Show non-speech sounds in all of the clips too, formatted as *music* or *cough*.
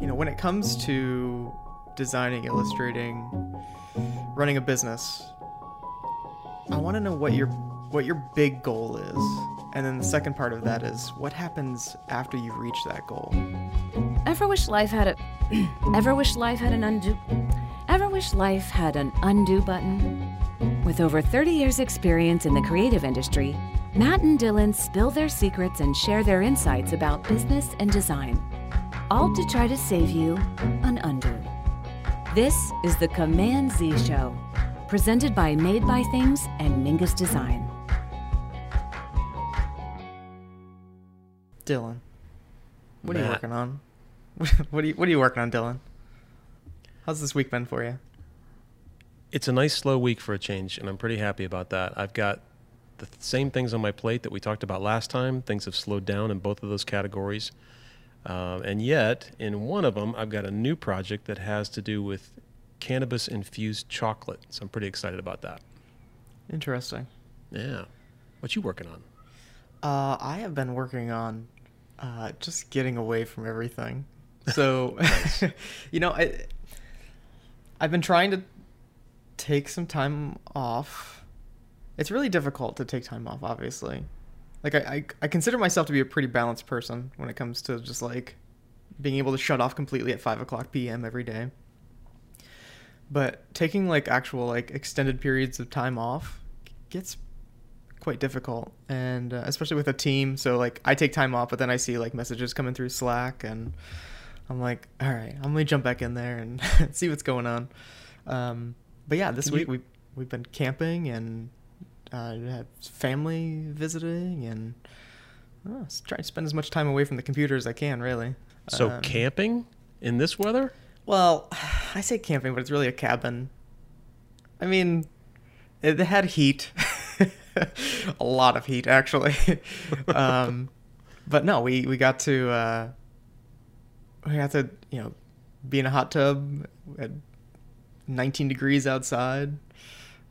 you know, when it comes to designing, illustrating, running a business, I want to know what your what your big goal is. And then the second part of that is what happens after you reach that goal. Ever wish life had a *clears throat* Ever wish life had an undo Ever wish life had an undo button? With over 30 years experience in the creative industry, Matt and Dylan spill their secrets and share their insights about business and design, all to try to save you an undo. This is the Command Z Show, presented by Made by Things and Menges Design. Dylan, what are you working on? *laughs* what are you What are you working on, Dylan? How's this week been for you? It's a nice slow week for a change, and I'm pretty happy about that. I've got the same things on my plate that we talked about last time. Things have slowed down in both of those categories. Um, and yet, in one of them, I've got a new project that has to do with cannabis infused chocolate. So I'm pretty excited about that. Interesting. Yeah. What you working on? Uh, I have been working on uh, just getting away from everything. *laughs* So, *laughs* you know, I I've been trying to take some time off. It's really difficult to take time off, obviously. Like I, I, I consider myself to be a pretty balanced person when it comes to just like being able to shut off completely at five o'clock p.m. every day. But taking like actual like extended periods of time off gets quite difficult and uh, especially with a team so like i take time off but then i see like messages coming through slack and i'm like all right i'm gonna jump back in there and *laughs* see what's going on um, but yeah this Can week you- we we've been camping and uh, had family visiting and uh, s- trying to spend as much time away from the computer as i can really So Um, camping in this weather? well, *sighs* I say camping, but it's really a cabin. I mean, it had heat, *laughs* a lot of heat actually. *laughs* um, but no, we we got to uh, we got to you know be in a hot tub at 19 degrees outside.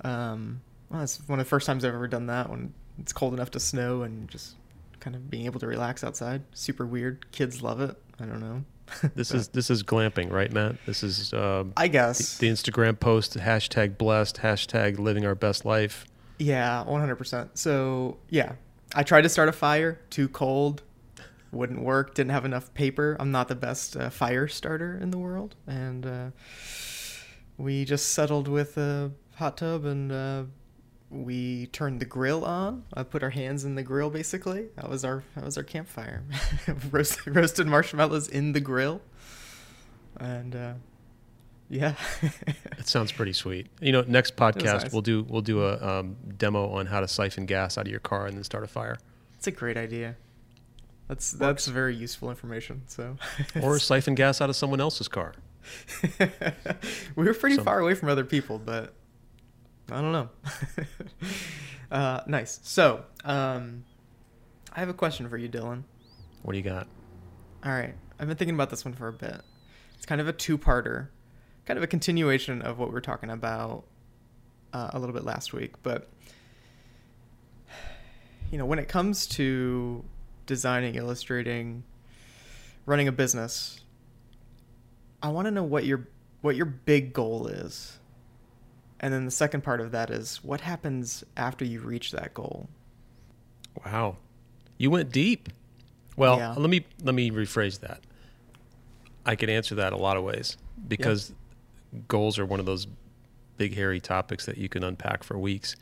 Um, well, it's one of the first times I've ever done that when it's cold enough to snow and just kind of being able to relax outside. Super weird. Kids love it. I don't know. *laughs* This is this is glamping, right, Matt? This is um, I the, guess. the Instagram post hashtag blessed hashtag living our best life. Yeah, 100%. So, yeah, I tried to start a fire, too cold, wouldn't work, didn't have enough paper. I'm not the best uh, fire starter in the world. And uh, we just settled with a hot tub and uh, we turned the grill on. I put our hands in the grill basically. That was our that was our campfire. *laughs* roasted, roasted marshmallows in the grill. And uh, yeah. It sounds pretty sweet. You know, next podcast nice. we'll do we'll do a um, demo on how to siphon gas out of your car and then start a fire, It's a great idea. That's that's very useful information. So, *laughs* or siphon gas out of someone else's car. *laughs* we were pretty Some- far away from other people, but I don't know. *laughs* uh, nice. So, um, I have a question for you, Dylan. What do you got? All right, I've been thinking about this one for a bit. It's kind of a two-parter, kind of a continuation of what we were talking about uh, a little bit last week. But you know, when it comes to designing, illustrating, running a business, I want to know what your what your big goal is. And then the second part of that is what happens after you reach that goal. Wow, you went deep. Well, Yeah. let me let me rephrase that. I could answer that a lot of ways because goals are one of those big hairy topics that you can unpack for weeks.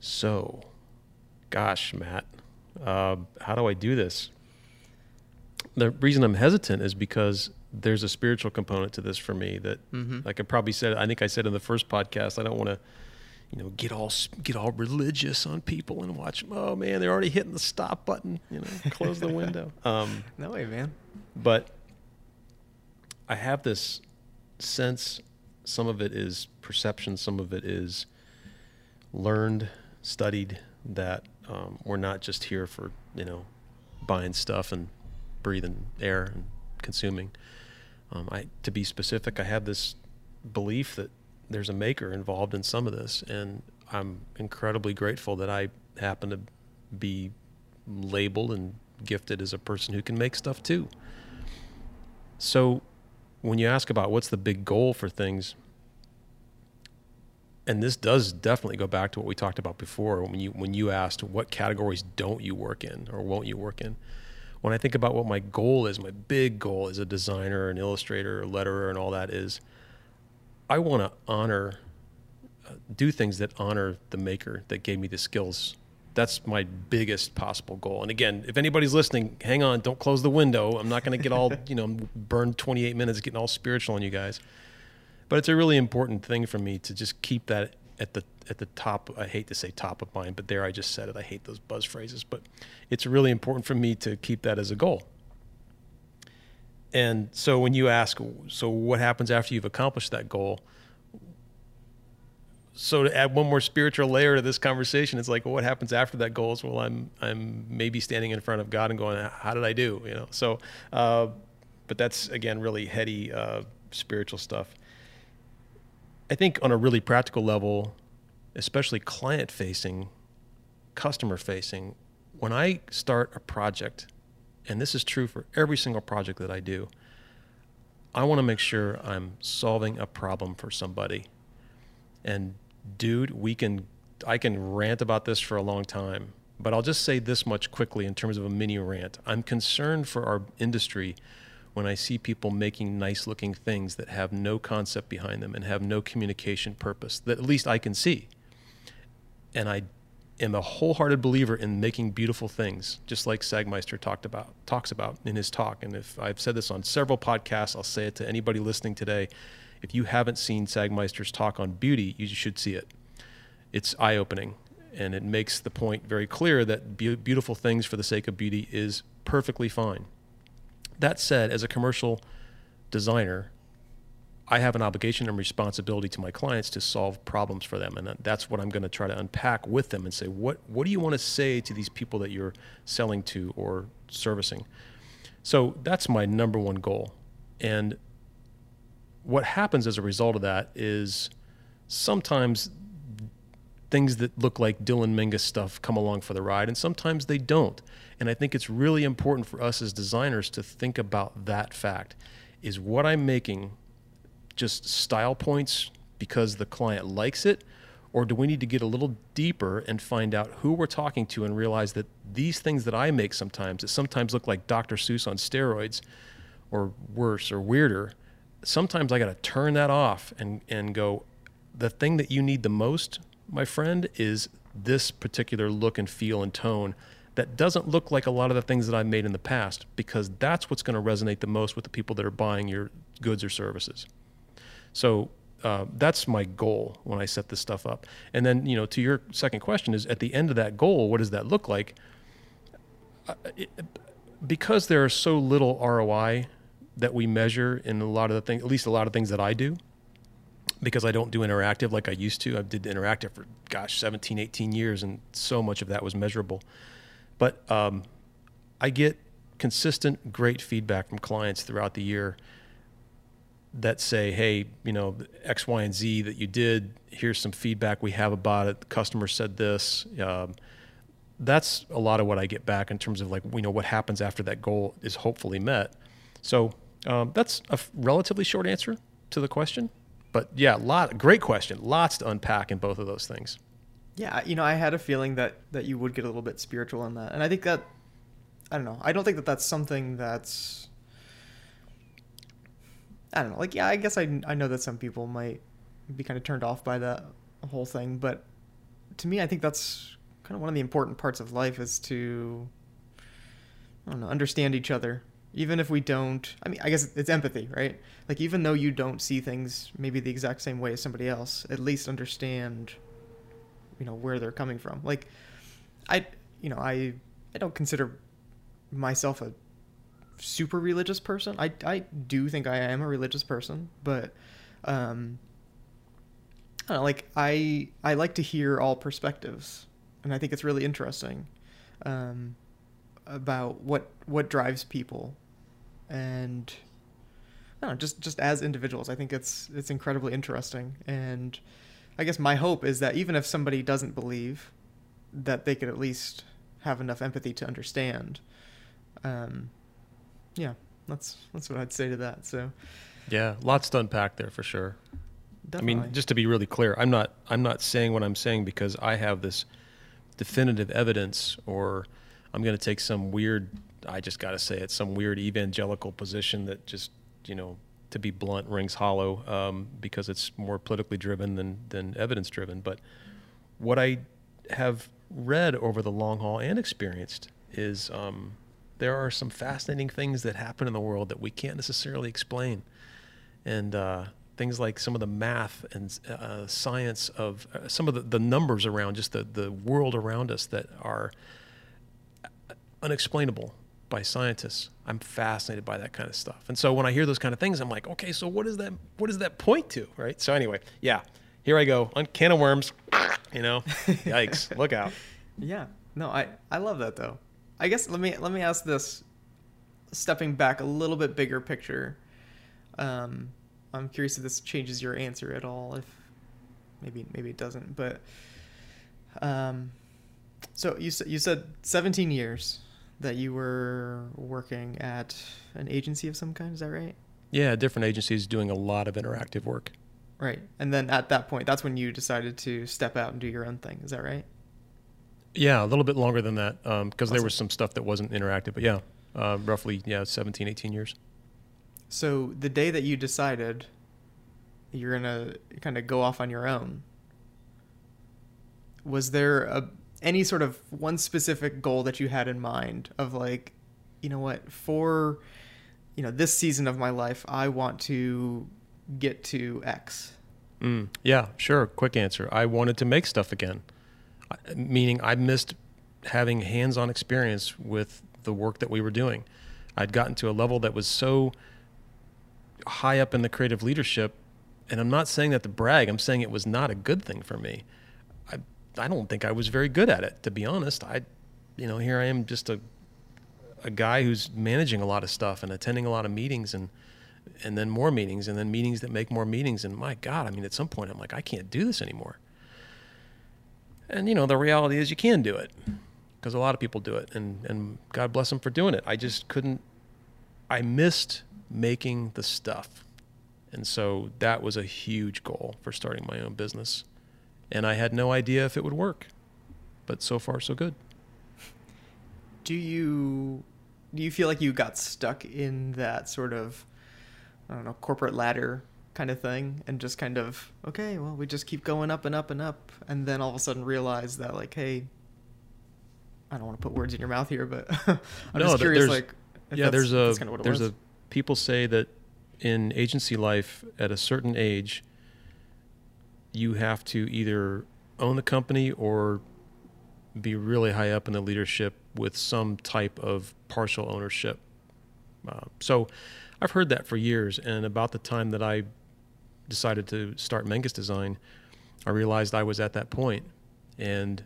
So, gosh, Matt, uh, how do I do this? The reason I'm hesitant is because there's a spiritual component to this for me that, Mhm. like I probably said, I think I said in the first podcast, I don't want to, you know, get all get all religious on people and watch. them Oh man, they're already hitting the stop button. You know, close the window. *laughs* Um, No way, man. but I have this sense. Some of it is perception. Some of it is learned, studied. That um, we're not just here for you know buying stuff and breathing air and consuming. Um, I to be specific, I have this belief that there's a maker involved in some of this, and I'm incredibly grateful that I happen to be labeled and gifted as a person who can make stuff too. So when you ask about what's the big goal for things, and this does definitely go back to what we talked about before when you when you asked what categories don't you work in or won't you work in. When I think about what my goal is, my big goal as a designer, an illustrator, a letterer, and all that is, I want to honor, uh, do things that honor the maker that gave me the skills that's my biggest possible goal. And again, if anybody's listening, hang on, don't close the window. I'm not going to get all, *laughs* you know, burn 28 minutes getting all spiritual on you guys. But it's a really important thing for me to just keep that at the at the top. I hate to say top of mind, but there I just said it. I hate those buzz phrases, but it's really important for me to keep that as a goal. And so when you ask, so what happens after you've accomplished that goal? so to add one more spiritual layer to this conversation, it's like, well, what happens after that goal is, well, I'm I'm maybe standing in front of God and going, how did I do? You know, so, uh, but that's again really heady uh, spiritual stuff. I think on a really practical level, especially client facing, customer facing, when I start a project, and this is true for every single project that I do, I want to make sure I'm solving a problem for somebody and dude, we can I can rant about this for a long time, but I'll just say this much quickly in terms of a mini rant. I'm concerned for our industry when I see people making nice looking things that have no concept behind them and have no communication purpose that at least I can see. And I am a wholehearted believer in making beautiful things, just like Sagmeister talked about talks about in his talk. And if I've said this on several podcasts, I'll say it to anybody listening today. If you haven't seen Sagmeister's talk on beauty, you should see it. It's eye opening and it makes the point very clear that be- beautiful things for the sake of beauty is perfectly fine. That said, as a commercial designer, I have an obligation and responsibility to my clients to solve problems for them, and that's what I'm going to try to unpack with them and say, what what do you want to say to these people that you're selling to or servicing? So that's my number one goal, and what happens as a result of that is sometimes things that look like Dylan Menges stuff come along for the ride, and sometimes they don't. And I think it's really important for us as designers to think about that fact. Is what I'm making just style points because the client likes it? Or do we need to get a little deeper and find out who we're talking to and realize that these things that I make sometimes, that sometimes look like Dr. Seuss on steroids or worse or weirder, sometimes I got to turn that off and, and go, the thing that you need the most, my friend, is this particular look and feel and tone that doesn't look like a lot of the things that I've made in the past because that's what's going to resonate the most with the people that are buying your goods or services. So uh, that's my goal when I set this stuff up. And then, you know, to your second question is at the end of that goal, what does that look like? Uh, it, because there is so little ROI that we measure in a lot of the things, at least a lot of things that I do, because I don't do interactive like I used to. I did interactive for, gosh, 17, 18 years, and so much of that was measurable. But um, I get consistent, great feedback from clients throughout the year that say, hey, you know, X, Y, and Z that you did, here's some feedback we have about it. The customer said this. Um, that's a lot of what I get back in terms of like, you know, what happens after that goal is hopefully met. So um, that's a relatively short answer to the question, but yeah, lot great question. Lots to unpack in both of those things. Yeah, you know, I had a feeling that that you would get a little bit spiritual in that, and I think that I don't know. I don't think that that's something that's I don't know. Like, yeah, I guess I I know that some people might be kind of turned off by that whole thing, but to me, I think that's kind of one of the important parts of life is to I don't know, understand each other even if we don't i mean i guess it's empathy right? Like even though you don't see things maybe the exact same way as somebody else at least understand you know where they're coming from. Like i you know i i don't consider myself a super religious person. I i do think i am a religious person but um I don't know, like i i like to hear all perspectives and i think it's really interesting. Um about what what drives people and know, just just as individuals, I think it's it's incredibly interesting. And I guess my hope is that even if somebody doesn't believe, that they could at least have enough empathy to understand. Um, yeah, That's that's what I'd say to that. So Yeah, lots to unpack there for sure. definitely. I mean, just to be really clear, I'm not I'm not saying what I'm saying because I have this definitive evidence or I'm going to take some weird I just got to say it some weird evangelical position that just, you know, to be blunt rings hollow um, because it's more politically driven than than evidence driven, but what I have read over the long haul and experienced is um, there are some fascinating things that happen in the world that we can't necessarily explain. And uh, things like some of the math and uh, science of uh, some of the, the numbers around just the, the world around us that are unexplainable by scientists. I'm fascinated by that kind of stuff. And so when I hear those kind of things, I'm like, okay, so what does that what does that point to, right? So anyway, yeah, here I go, on can of worms, you know, *laughs* yikes, look out. Yeah. No, I I love that though. I guess let me let me ask this stepping back a little bit bigger picture. Um I'm curious if this changes your answer at all if maybe maybe it doesn't, but um so you said you said 17 years that you were working at an agency of some kind, is that right? Yeah, different agencies doing a lot of interactive work. Right. And then at that point, that's when you decided to step out and do your own thing, is that right? Yeah, a little bit longer than that because there Awesome. was some stuff that wasn't interactive, but yeah, uh, roughly yeah, 17, 18 years. So the day that you decided you're gonna kind of go off on your own, was there a any sort of one specific goal that you had in mind of like, you know what, for you know this season of my life, I want to get to X. Mm, yeah, sure. Quick answer. I wanted to make stuff again, meaning I missed having hands-on experience with the work that we were doing. I'd gotten to a level that was so high up in the creative leadership, and I'm not saying that to brag. I'm saying it was not a good thing for me. I don't think I was very good at it, to be honest. I, you know, here I am, just a a guy who's managing a lot of stuff and attending a lot of meetings and and then more meetings and then meetings that make more meetings. And my god i mean at some point i'm like i can't do this anymore. And you know the reality is you can do it because a lot of people do it. And and god bless them for doing it. I just couldn't i missed making the stuff. And so that was a huge goal for starting my own business and i had no idea if it would work but so far so good Do you do you feel like you got stuck in that sort of I don't know corporate ladder kind of thing and just kind of okay, well we just keep going up and up and up and then all of a sudden realize that like hey I don't want to put words in your mouth here but *laughs* I'm No, just curious there's- like if yeah that's- there's a that's kinda what it there's was. a people say that in agency life at a certain age you have to either own the company or be really high up in the leadership with some type of partial ownership uh, so i've heard that for years and about the time that i decided to start menges design i realized i was at that point and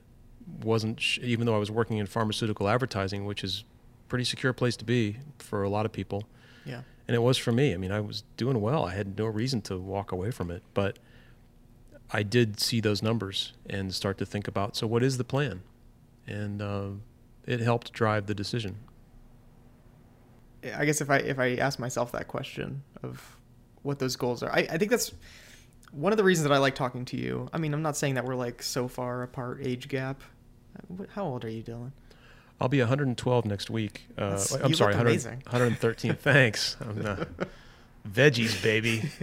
wasn't sh- even though i was working in pharmaceutical advertising which is pretty secure place to be for a lot of people. yeah. And it was for me. I mean, I was doing well. I had no reason to walk away from it, but I did see those numbers and start to think about so what is the plan? And uh, it helped drive the decision. I guess if I if I ask myself that question of what those goals are, I, I think that's one of the reasons that I like talking to you. I mean, I'm not saying that we're like so far apart age gap. How old are you, Dylan? I'll be 112 next week. Uh, I'm you sorry, look 100 113. *laughs* Thanks. I'm, uh, veggies, baby. *laughs*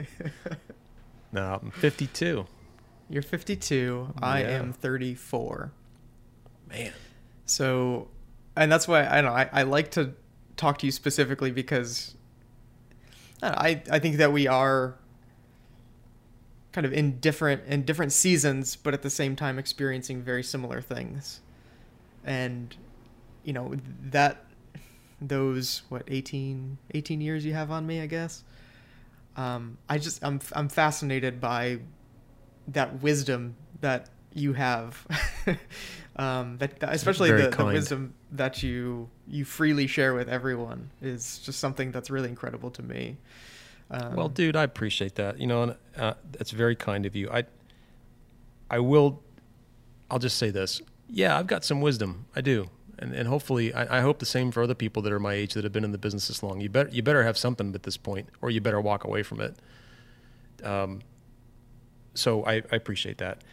No, I'm 52. You're 52. I am 34. Man. So, and that's why I don't know. I, I like to talk to you specifically because I, know, I I think that we are kind of in different in different seasons, but at the same time experiencing very similar things. And you know that those what 18 18 years you have on me, I guess. Um, I just I'm I'm fascinated by that wisdom that you have *laughs* um, that, that- especially the, the wisdom that you you freely share with everyone is just something that's really incredible to me um, Well, dude, I appreciate that. You know, and, uh, that's very kind of you. I, I will, I'll just say this. Yeah, I've got some wisdom. I do, And, and hopefully, I, I hope the same for other people that are my age that have been in the business this long. You better, you better have something at this point, or you better walk away from it. Um, so I, I appreciate that.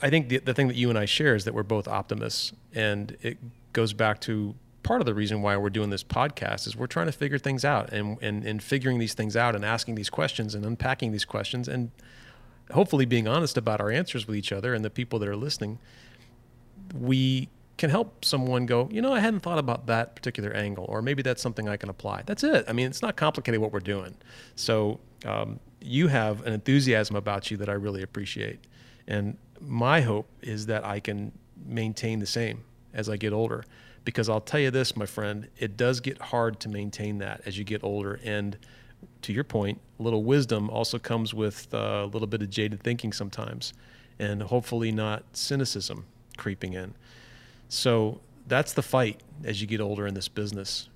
I think the, the thing that you and I share is that we're both optimists, and it goes back to part of the reason why we're doing this podcast is we're trying to figure things out and, and, and figuring these things out and asking these questions and unpacking these questions and hopefully being honest about our answers with each other and the people that are listening. We can help someone go, you know, I hadn't thought about that particular angle, or maybe that's something I can apply. That's it. I mean, it's not complicated what we're doing. So um, you have an enthusiasm about you that I really appreciate. And my hope is that I can maintain the same as I get older. Because I'll tell you this, my friend, it does get hard to maintain that as you get older. And to your point, a little wisdom also comes with uh, a little bit of jaded thinking sometimes, and hopefully not cynicism creeping in. So that's the fight as you get older in this business.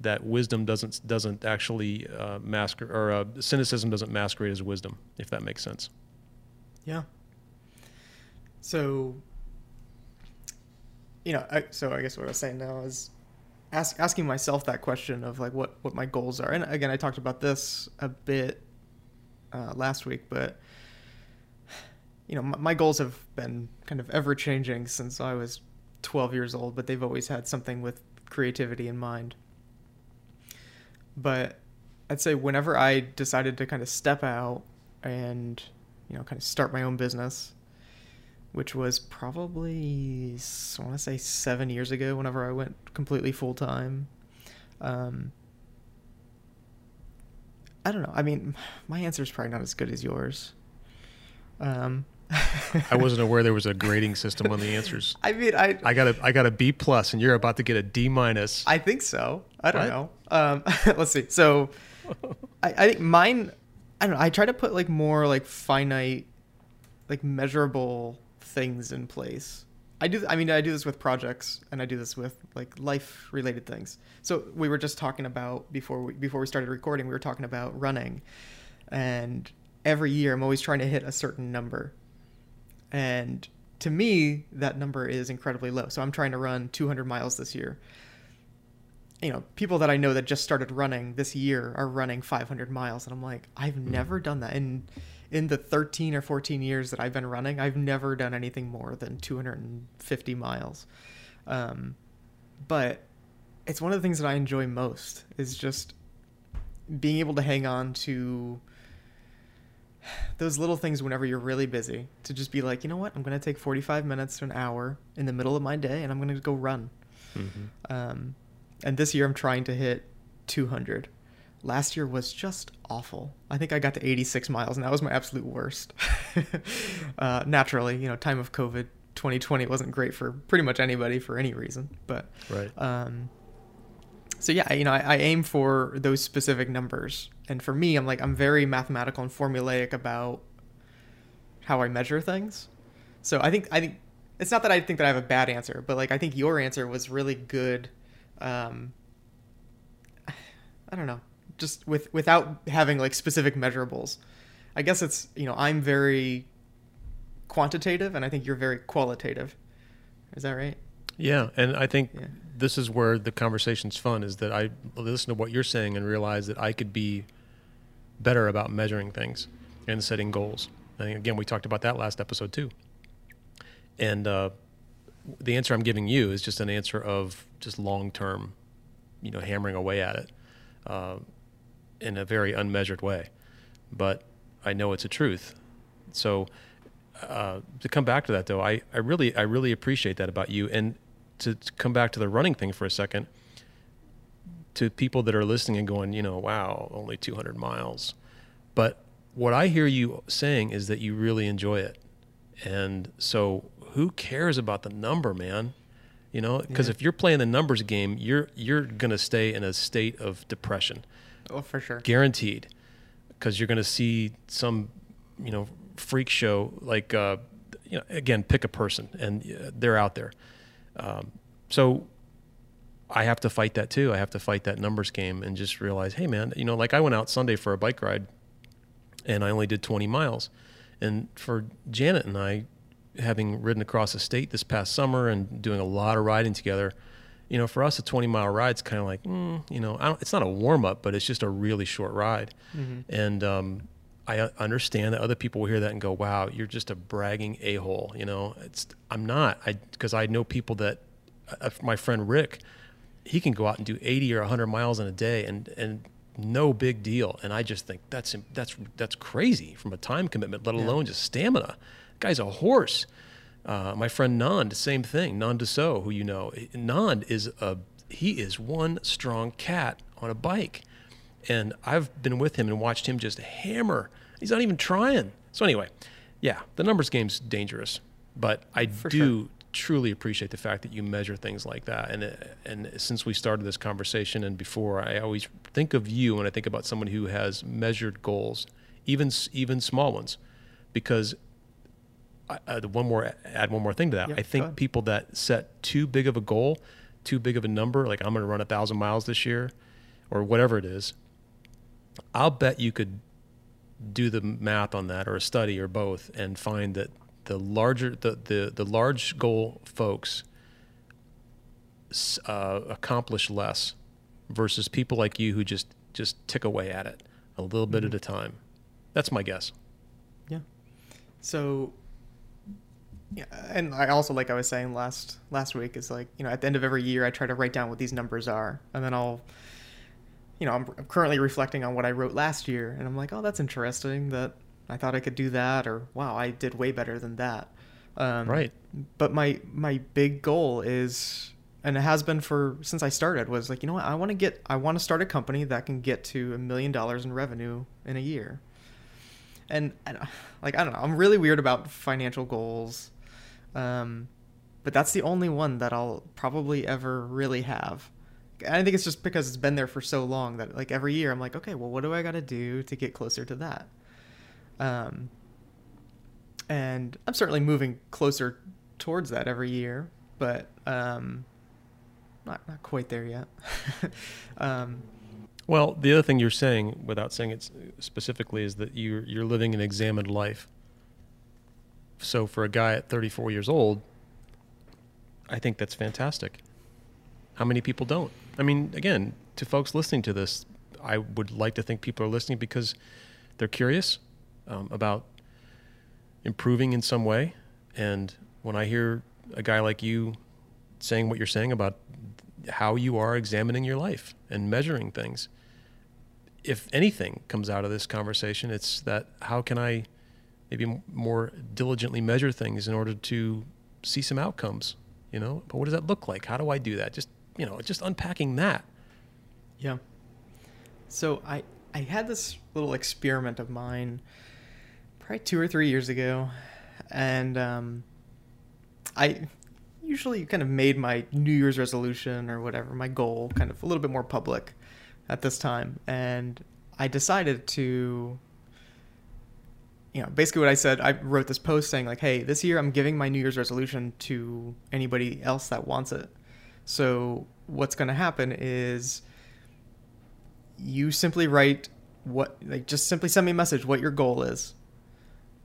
That wisdom doesn't doesn't actually uh, masquerade, or uh, cynicism doesn't masquerade as wisdom, if that makes sense. Yeah. So, you know, I, so I guess what I was saying now is ask, asking myself that question of like what what my goals are. And again, I talked about this a bit uh, last week, but you know, my, my goals have been kind of ever changing since I was 12 years old, but they've always had something with creativity in mind. But I'd say whenever I decided to kind of step out and you know kind of start my own business which was probably I want to say seven years ago. Whenever I went completely full time, um, I don't know. I mean, *sighs* my answer is probably not as good as yours. Um, I wasn't aware there was a grading system on the answers. *laughs* I mean, I I got a I got a B plus, and you're about to get a D minus. I think so. I don't what? know. Um, *laughs* let's see. So, I, I think mine. I don't know. I try to put like more like finite, like measurable things in place. I do. I mean, I do this with projects, and I do this with like life-related things. So we were just talking about before we before we started recording. We were talking about running, and every year I'm always trying to hit a certain number, and to me that number is incredibly low. So I'm trying to run 200 miles this year. You know, people that I know that just started running this year are running 500 miles, and I'm like, I've hmm. never done that, and in the 13 or 14 years that I've been running, I've never done anything more than 250 miles. Um, but it's one of the things that I enjoy most is just being able to hang on to those little things whenever you're really busy to just be like, you know what, I'm going to take 45 minutes to an hour in the middle of my day and I'm going to go run. Mm-hmm. Um, and this year I'm trying to hit 200 last year was just awful. I think I got to 86 miles, and that was my absolute worst. *laughs* uh, naturally, you know, time of COVID 2020 wasn't great for pretty much anybody for any reason. But right. Um, so yeah, you know, I, I aim for those specific numbers, and for me, I'm like I'm very mathematical and formulaic about how I measure things. So I think I think it's not that I think that I have a bad answer, but like I think your answer was really good. Um, *sighs* I don't know just with without having like specific measurables. I guess it's you know I'm very quantitative and I think you're very qualitative. Is that right? Yeah, and I think yeah. this is where the conversation's fun is that I listen to what you're saying and realize that I could be better about measuring things and setting goals. And again, we talked about that last episode too. And uh, the answer I'm giving you is just an answer of just long term, you know, hammering away at it. Uh, in a very unmeasured way, but I know it's a truth. So uh, to come back to that though, I, I really I really appreciate that about you. And to, to, come back to the running thing for a second, to people that are listening and going, you know, wow, only 200 miles. But what I hear you saying is that you really enjoy it. And so who cares about the number, man? You know, because yeah. if you're playing the numbers game, you're you're gonna stay in a state of depression. Oh, for sure. Guaranteed. Because you're going to see some, you know, freak show like, uh, you know, again, pick a person and uh, they're out there. Um, so I have to fight that too. I have to fight that numbers game and just realize, hey, man, you know, like I went out Sunday for a bike ride and I only did 20 miles. And for Janet and I, having ridden across the state this past summer and doing a lot of riding together, You know, for us, a 20 mile ride's kind of like, mm, you know, I don't, it's not a warm up, but it's just a really short ride. And um, I uh, understand that other people will hear that and go, "Wow, you're just a bragging a hole." You know, it's I'm not. I because I know people that, uh, my friend Rick, he can go out and do 80 or 100 miles in a day, and and no big deal. And I just think that's that's that's crazy from a time commitment, let alone just stamina. guy's a horse. Uh, my friend Nand, same thing. Nand Dassault, who you know, Nand is a he is one strong cat on a bike, and I've been with him and watched him just hammer. He's not even trying. So anyway, yeah, the numbers game's dangerous, but I For do truly appreciate the fact that you measure things like that. And and since we started this conversation and before, I always think of you when I think about someone who has measured goals, even even small ones, because I, the one more add one more thing to that. Yeah, I think people that set too big of a goal, too big of a number, like I'm going to run a thousand miles this year, or whatever it is. I'll bet you could do the math on that, or a study, or both, and find that the larger the the, the large goal folks uh, accomplish less versus people like you who just just tick away at it a little bit Mm-hmm. at a time. That's my guess. Yeah. So yeah, and I also like I was saying last last week is like, you know, at the end of every year I try to write down what these numbers are and then I'll you know, I'm, I'm currently reflecting on what I wrote last year and I'm like, "Oh, that's interesting that I thought I could do that or wow, I did way better than that." Um, Right. But my my big goal is and it has been for since I started was like, you know what? I want to get I want to start a company that can get to a million dollars in revenue in a year and I don't- like I don't know, I'm really weird about financial goals, um, but that's the only one that I'll probably ever really have. And I think it's just because it's been there for so long that like every year I'm like, okay, well, what do I got to do to get closer to that? Um, and I'm certainly moving closer towards that every year, but um, not not quite there yet. *laughs* um, Well, the other thing you're saying, without saying it specifically, is that you're you're living an examined life. So for a guy at 34 years old, I think that's fantastic. How many people don't? I mean, again, to folks listening to this, I would like to think people are listening because they're curious um, about improving in some way. And when I hear a guy like you saying what you're saying about how you are examining your life and measuring things, if anything comes out of this conversation, it's that how can I maybe more diligently measure things in order to see some outcomes, you know? But what does that look like? How do I do that? Just, you know, just unpacking that. Yeah. So I I had this little experiment of mine probably two or three years ago, and um, I usually kind of made my New Year's resolution or whatever my goal kind of a little bit more public at this time, and I decided to. You know, basically what I said, I wrote this post saying like, "Hey, this year I'm giving my New Year's resolution to anybody else that wants it." So what's going to happen is you simply write what like just simply send me a message what your goal is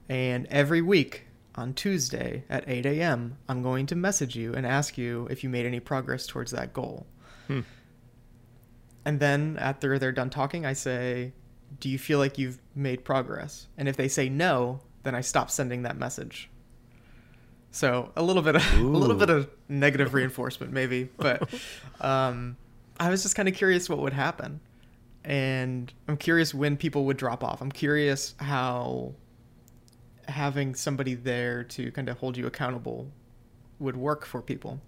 and every week on tuesday at 8 a.m i'm going to message you and ask you if you made any progress towards that goal. Hmm. and then after they're done talking i say do you feel like you've made progress? And if they say no then i stop sending that message. So a little bit of *laughs* a little bit of negative *laughs* reinforcement maybe but um, i was just kind of curious what would happen. And i'm curious when people would drop off. I'm curious how having somebody there to kind of hold you accountable would work for people.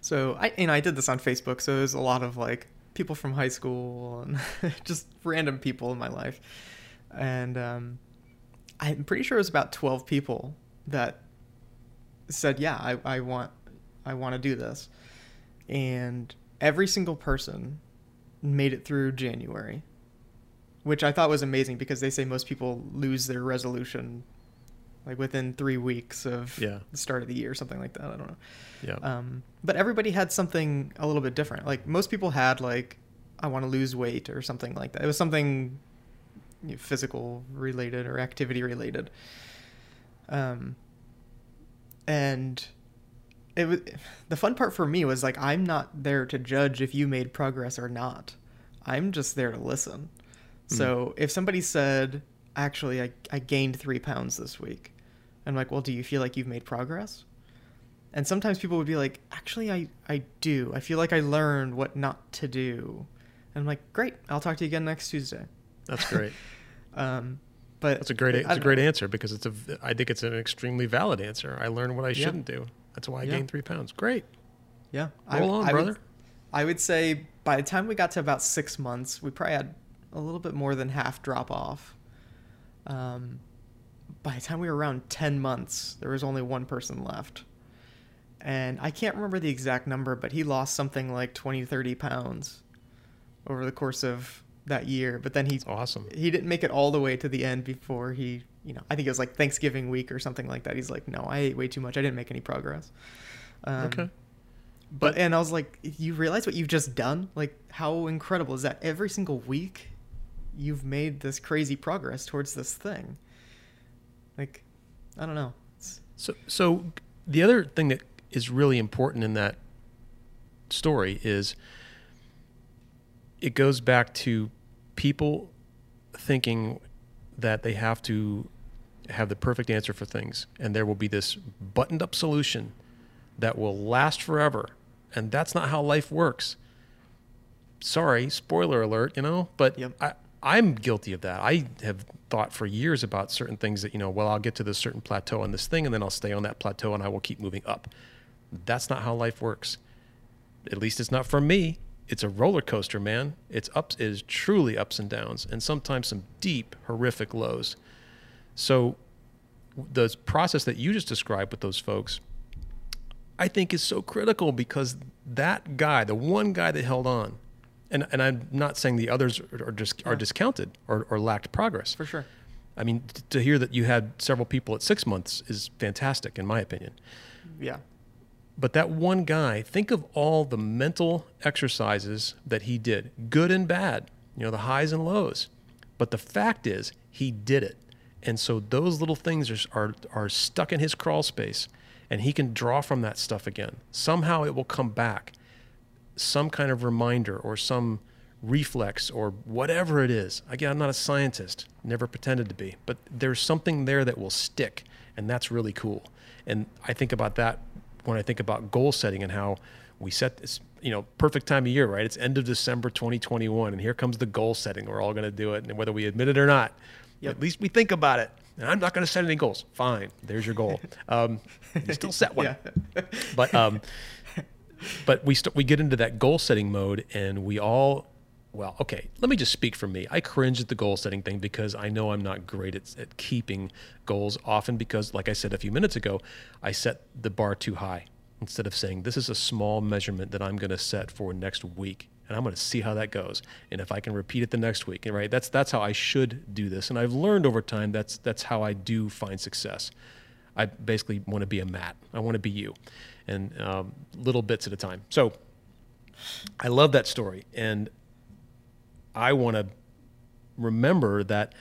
So i know i did this on facebook so there's a lot of like people from high school and *laughs* just random people in my life. And um, i'm pretty sure it was about 12 people that said yeah i, I want i want to do this. And every single person made it through january which i thought was amazing because they say most people lose their resolution like within three weeks of Yeah. the start of the year something like that i don't know Yeah. um, but everybody had something a little bit different. Like most people had like, I want to lose weight or something like that. It was something you know, physical related or activity related. Um, and it was the fun part for me was like I'm not there to judge if you made progress or not. I'm just there to listen. So if somebody said, actually, I, I gained three pounds this week, I'm like, well, do you feel like you've made progress? And sometimes people would be like, actually, I, I do. I feel like I learned what not to do. And I'm like, great, I'll talk to you again next Tuesday. That's great. *laughs* Um, but That's a great. It's a great know. answer because it's a. I think it's an extremely valid answer. I learned what I Yeah. shouldn't do. That's why I Yeah. gained three pounds. Great. Yeah. Roll on, I brother. Would, I would say by the time we got to about six months, we probably had a little bit more than half drop off. Um, by the time we were around 10 months, there was only one person left. And I can't remember the exact number, but he lost something like 20, 30 pounds over the course of that year. But then he Awesome. he didn't make it all the way to the end before he, you know, I think it was like Thanksgiving week or something like that. He's like, no, I ate way too much. I didn't make any progress. Um, okay. but and I was like, you realize what you've just done? Like, how incredible is that? Every single week, you've made this crazy progress towards this thing. Like, I don't know. It's, So, so the other thing that is really important in that story is it goes back to people thinking that they have to have the perfect answer for things and there will be this buttoned up solution that will last forever and that's not how life works sorry spoiler alert you know but Yep. I, i'm guilty of that. I have thought for years about certain things that you know well i'll get to this certain plateau on this thing and then i'll stay on that plateau and i will keep moving up. That's not how life works. At least it's not for me. It's a roller coaster man. It's ups it is truly ups and downs and sometimes some deep horrific lows. So the process that you just described with those folks I think is so critical because that guy, the one guy that held on, and, and I'm not saying the others are, are just are Yeah. discounted or, or lacked progress. for sure. I mean, t- to hear that you had several people at six months is fantastic, in my opinion. Yeah. But that one guy, think of all the mental exercises that he did, good and bad, you know, the highs and lows. But the fact is, he did it. And so those little things are, are, are stuck in his crawl space, and he can draw from that stuff again. Somehow it will come back. Some kind of reminder or some reflex or whatever it is. Again, I'm not a scientist, never pretended to be, but there's something there that will stick, and that's really cool. And I think about that when I think about goal setting and how we set this, you know, perfect time of year, right? It's end of December 2021, and here comes the goal setting. We're all going to do it, and whether we admit it or not, Yep. at least we think about it. And I'm not going to set any goals. Fine, there's your goal. *laughs* Um, you still set one Yeah. but um, but we st- we get into that goal setting mode, and we all, well, okay. Let me just speak for me. I cringe at the goal setting thing because I know I'm not great at, at keeping goals. Often because, like I said a few minutes ago, I set the bar too high instead of saying this is a small measurement that I'm going to set for next week. And I'm going to see how that goes, and if I can repeat it the next week, right? That's that's how I should do this, and I've learned over time that's that's how I do find success. I basically want to be a Matt. I want to be you, and um, little bits at a time. So I love that story, and I want to remember that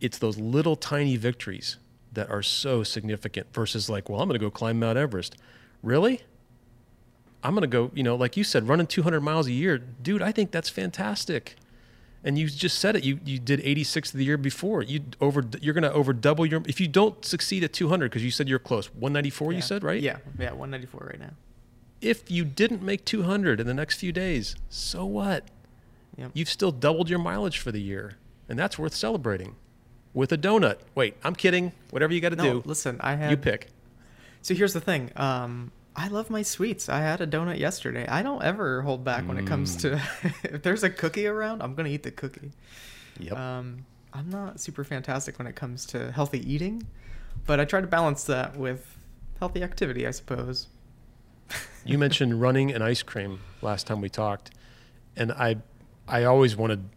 it's those little tiny victories that are so significant versus like, well, I'm going to go climb Mount Everest. Really? I'm going to go, you know, like you said, running 200 miles a year. Dude, I think that's fantastic. And you just said it. You you did 86 the year before. You over you're going to over double your if you don't succeed at 200 because you said you're close. 194 you said, right? Yeah. Yeah. 194 right now. If you didn't make 200 in the next few days, so what? Yep. You've still doubled your mileage for the year, and that's worth celebrating. With a donut. Wait, I'm kidding. Whatever you got to No, do, listen, I have you pick. So here's the thing. Um, I love my sweets. I had a donut yesterday. I don't ever hold back when it comes to Mm. *laughs* if there's a cookie around, I'm gonna eat the cookie. Yep. Um, I'm not super fantastic when it comes to healthy eating, but I try to balance that with healthy activity, I suppose. *laughs* you mentioned running and ice cream last time we talked, and I, I always wanted.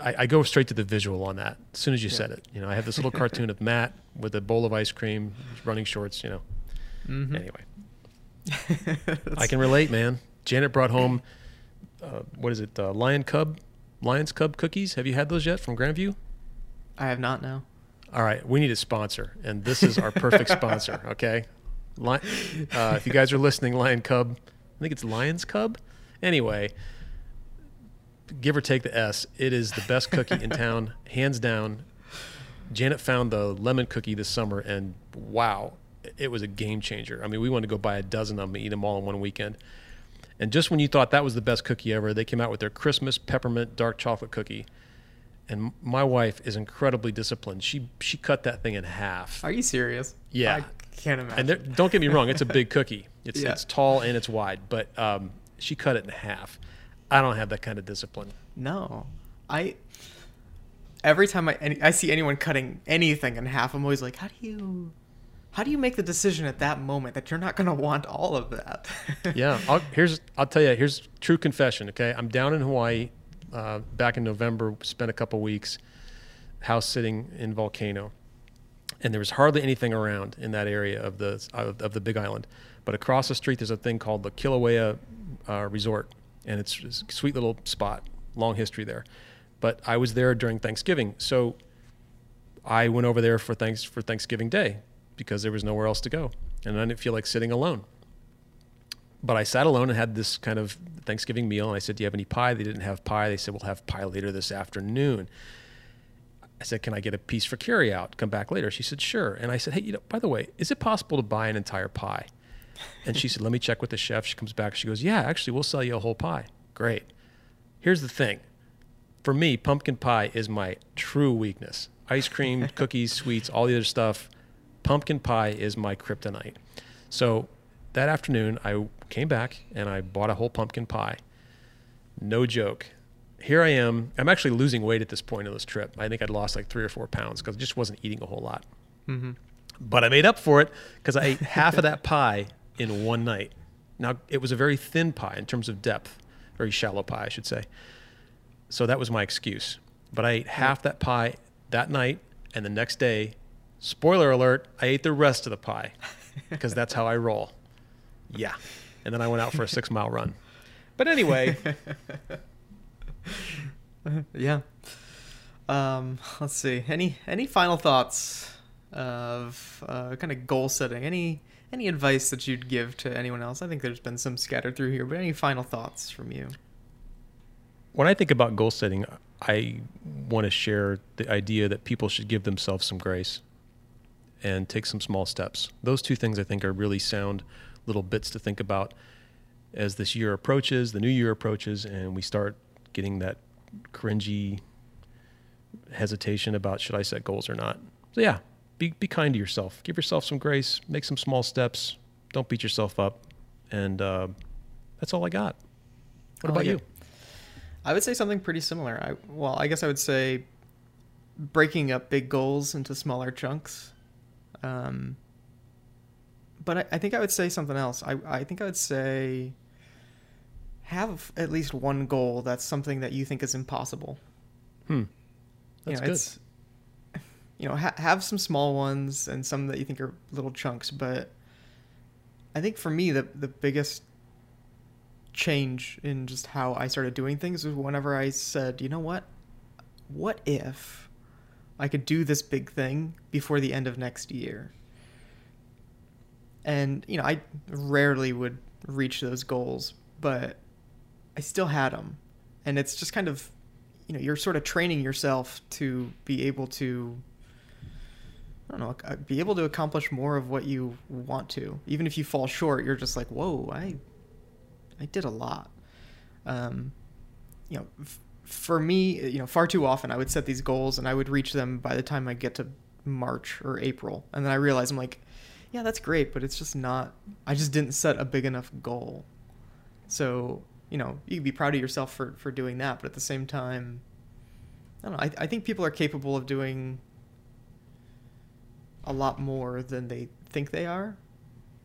I, I go straight to the visual on that. As soon as you Yeah. said it, you know, I have this little *laughs* cartoon of Matt with a bowl of ice cream, running shorts. You know. Mhm. Anyway, I can relate, man. Janet brought home, uh, what is it, uh, Lion Cub, Lions Cub cookies. Have you had those yet from Grandview? I have not now. All right, we need a sponsor, and this is our perfect sponsor. *laughs* Okay, Li- uh, if you guys are listening, Lion Cub, I think it's Lion's Cub. Anyway, give or take the S, it is the best cookie in town, hands down. Janet found the lemon cookie this summer, and wow, it was a game changer. I mean, we wanted to go buy a dozen of them, eat them all in one weekend. And just when you thought that was the best cookie ever, they came out with their Christmas peppermint dark chocolate cookie. And my wife is incredibly disciplined. She she cut that thing in half. Are you serious? Yeah. I can't imagine. And don't get me wrong, it's a *laughs* big cookie. It's Yeah. it's tall and it's wide, but um, she cut it in half. I don't have that kind of discipline. No, I. Every time I any, I see anyone cutting anything in half, I'm always like, how do you, how do you make the decision at that moment that you're not gonna want all of that? *laughs* Yeah, I'll, here's I'll tell you. Here's true confession. Okay, I'm down in Hawaii uh, back in November. Spent a couple weeks house sitting in Volcano, and there was hardly anything around in that area of the of, of the Big Island. But across the street, there's a thing called the Kilauea uh, Resort, and it's it's a sweet little spot. Long history there, but I was there during Thanksgiving, so I went over there for thanks for Thanksgiving Day because there was nowhere else to go, and I didn't feel like sitting alone but I sat alone and had this kind of Thanksgiving meal. And I said, Do you have any pie? They didn't have pie. They said, We'll have pie later this afternoon. I said, Can I get a piece for carry out? Come back later. She said, Sure. And I said, Hey, you know, by the way, is it possible to buy an entire pie? And she said, Let me check with the chef. She comes back. She goes, Yeah, actually, we'll sell you a whole pie. Great. Here's the thing for me, pumpkin pie is my true weakness. Ice cream, *laughs* cookies, sweets, all the other stuff. Pumpkin pie is my kryptonite. So that afternoon, I came back and I bought a whole pumpkin pie. No joke. Here I am. I'm actually losing weight at this point of this trip. I think I'd lost like three or four pounds because I just wasn't eating a whole lot. mm-hmm. But I made up for it because I ate half of that *laughs* pie in one night. Now, it was a very thin pie in terms of depth, very shallow pie, I should say. So that was my excuse. But I ate half that pie that night, and the next day, spoiler alert, I ate the rest of the pie because that's how I roll. Yeah. And then I went out for a six mile run. But anyway, *laughs* yeah. Um, let's see. Any any final thoughts of uh, kind of goal setting? Any any advice that you'd give to anyone else? I think there's been some scattered through here, but any final thoughts from you? when I think about goal setting, I want to share the idea that people should give themselves some grace and take some small steps. Those two things I think are really sound little bits to think about as this year approaches, the new year approaches, and we start getting that cringy hesitation about should I set goals or not. So yeah, be be kind to yourself. Give yourself some grace. Make some small steps. Don't beat yourself up. And uh, that's all I got. What I about like you? it. I would say something pretty similar. I well, I guess I would say breaking up big goals into smaller chunks. Um, but I, I think I would say something else. I I think I would say have at least one goal that's something that you think is impossible. Hmm. You That's know, good. It's, you know, ha- have some small ones and some that you think are little chunks. But I think for me, the the biggest change in just how I started doing things was whenever I said, you know what, what if I could do this big thing before the end of next year? And you know, I rarely would reach those goals, but I still had them, and it's just kind of you know you're sort of training yourself to be able to I don't know, uh, be able to accomplish more of what you want to. Even if you fall short, you're just like, whoa, I, I did a lot. Um, you know, for me, you know, far too often I would set these goals and I would reach them by the time I get to March or April, and then I realize I'm like, yeah, that's great, but it's just not. I just didn't set a big enough goal. So you know, you can be proud of yourself for for doing that, but at the same time, I don't know. I, I think people are capable of doing a lot more than they think they are.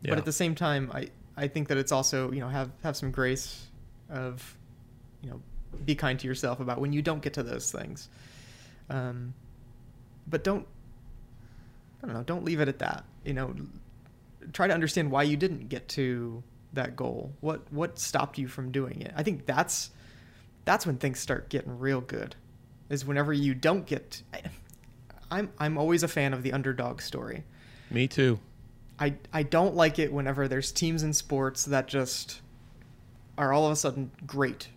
Yeah. But at the same time, I, I think that it's also, you know, have, have some grace of, you know, be kind to yourself about when you don't get to those things. Um, but don't, I don't know, don't leave it at that. You know, try to understand why you didn't get to that goal. What, what stopped you from doing it? I think that's, that's when things start getting real good is whenever you don't get, I'm, I'm always a fan of the underdog story. Me too. I I don't like it whenever there's teams in sports that just are all of a sudden great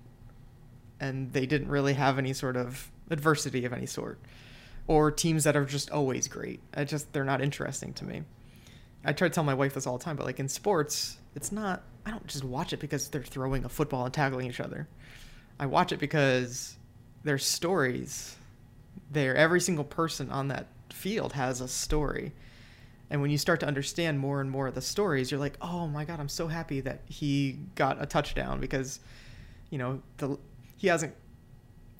and they didn't really have any sort of adversity of any sort or teams that are just always great. I just they're not interesting to me. I try to tell my wife this all the time, but like in sports, it's not I don't just watch it because they're throwing a football and tackling each other. I watch it because there's stories there. Every single person on that field has a story. And when you start to understand more and more of the stories, you're like, "Oh my god, I'm so happy that he got a touchdown because you know, the he hasn't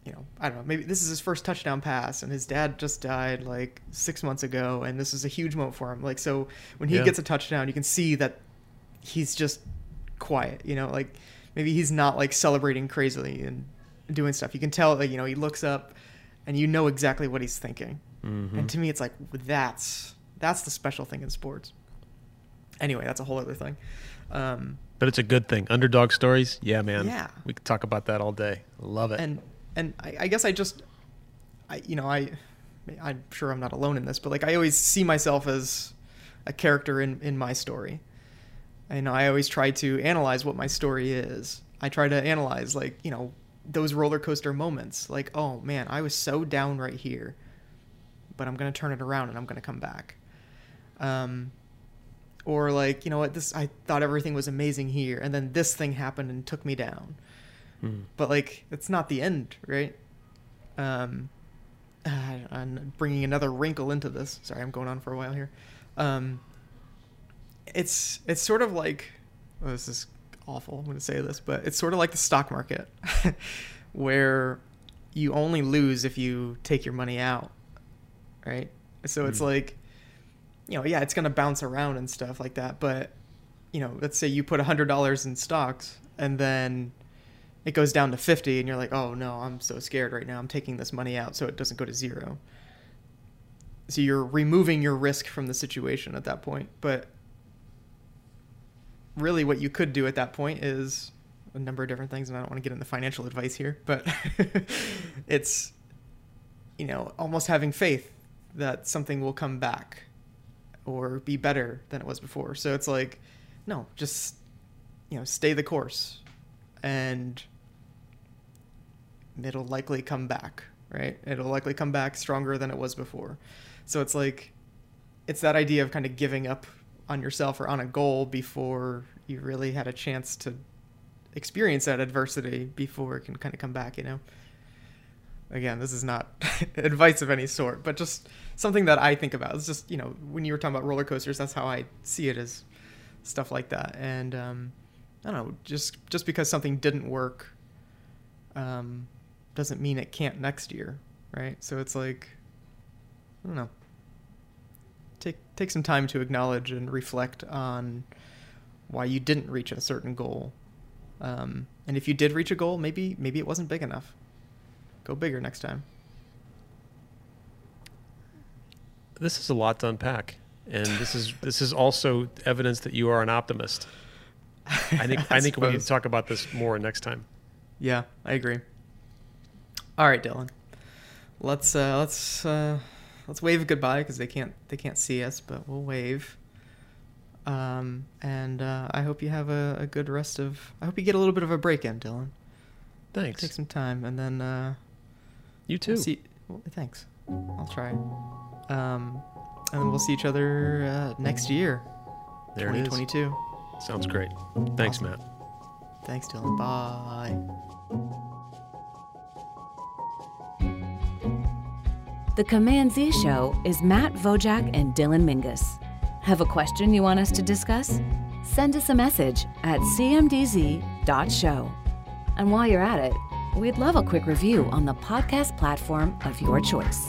you know, I don't know, maybe this is his first touchdown pass and his dad just died like 6 months ago and this is a huge moment for him. Like so when he Yeah. gets a touchdown, you can see that he's just quiet, you know, like maybe he's not like celebrating crazily and doing stuff. You can tell like, you know, he looks up and you know exactly what he's thinking. Mm-hmm. And to me it's like that's that's the special thing in sports. Anyway, that's a whole other thing. Um But it's a good thing. Underdog stories, yeah, man. Yeah. We could talk about that all day. Love it. and and I, I guess I just, I you know I, I'm sure I'm not alone in this, but like I always see myself as a character in in my story, and I always try to analyze what my story is. I try to analyze like you know those roller coaster moments, like oh man, I was so down right here, but I'm gonna turn it around and I'm gonna come back. Um, or like you know what this I thought everything was amazing here, and then this thing happened and took me down. Hmm. but like it's not the end right? Um i'm bringing another wrinkle into this. Sorry i'm going on for a while here. Um it's it's sort of like oh, this is awful i'm going to say this but it's sort of like the stock market *laughs* where you only lose if you take your money out right? So it's Hmm. like you know yeah it's going to bounce around and stuff like that but you know let's say you put $100 in stocks and then it goes down to 50 and you're like oh no i'm so scared right now. I'm taking this money out so it doesn't go to zero. So you're removing your risk from the situation at that point but really what you could do at that point is a number of different things and i don't want to get into financial advice here but *laughs* it's you know almost having faith that something will come back or be better than it was before so it's like no just you know stay the course and it'll likely come back, right? It'll likely come back stronger than it was before. So it's like it's that idea of kind of giving up on yourself or on a goal before you really had a chance to experience that adversity before it can kind of come back, you know. Again, this is not *laughs* advice of any sort, but just something that I think about. It's just, you know, when you were talking about roller coasters, that's how I see it as stuff like that. And um I don't know, just just because something didn't work um, doesn't mean it can't next year, right? So it's like, I don't know. Take take some time to acknowledge and reflect on why you didn't reach a certain goal, um, and if you did reach a goal, maybe maybe it wasn't big enough. Go bigger next time. This is a lot to unpack. And this is this is also evidence that you are an optimist. I think *laughs* I, think we need to talk about this more next time. Yeah, I agree. All right, Dylan. Let's uh, let's uh, let's wave goodbye because they can't they can't see us, but we'll wave. Um, and uh, I hope you have a, a good rest of. I hope you get a little bit of a break in, Dylan. Thanks. Take some time, and then uh, You too. we'll see. Well, thanks. I'll try. Um, and then we'll see each other uh, next year, there it is. 2022. Sounds great. Thanks, Awesome. Matt. Thanks, Dylan. Bye. The Command Z Show is Matt Vojacek and Dylan Menges. Have a question you want us to discuss? Send us a message at cmdz.show. And while you're at it, we'd love a quick review on the podcast platform of your choice.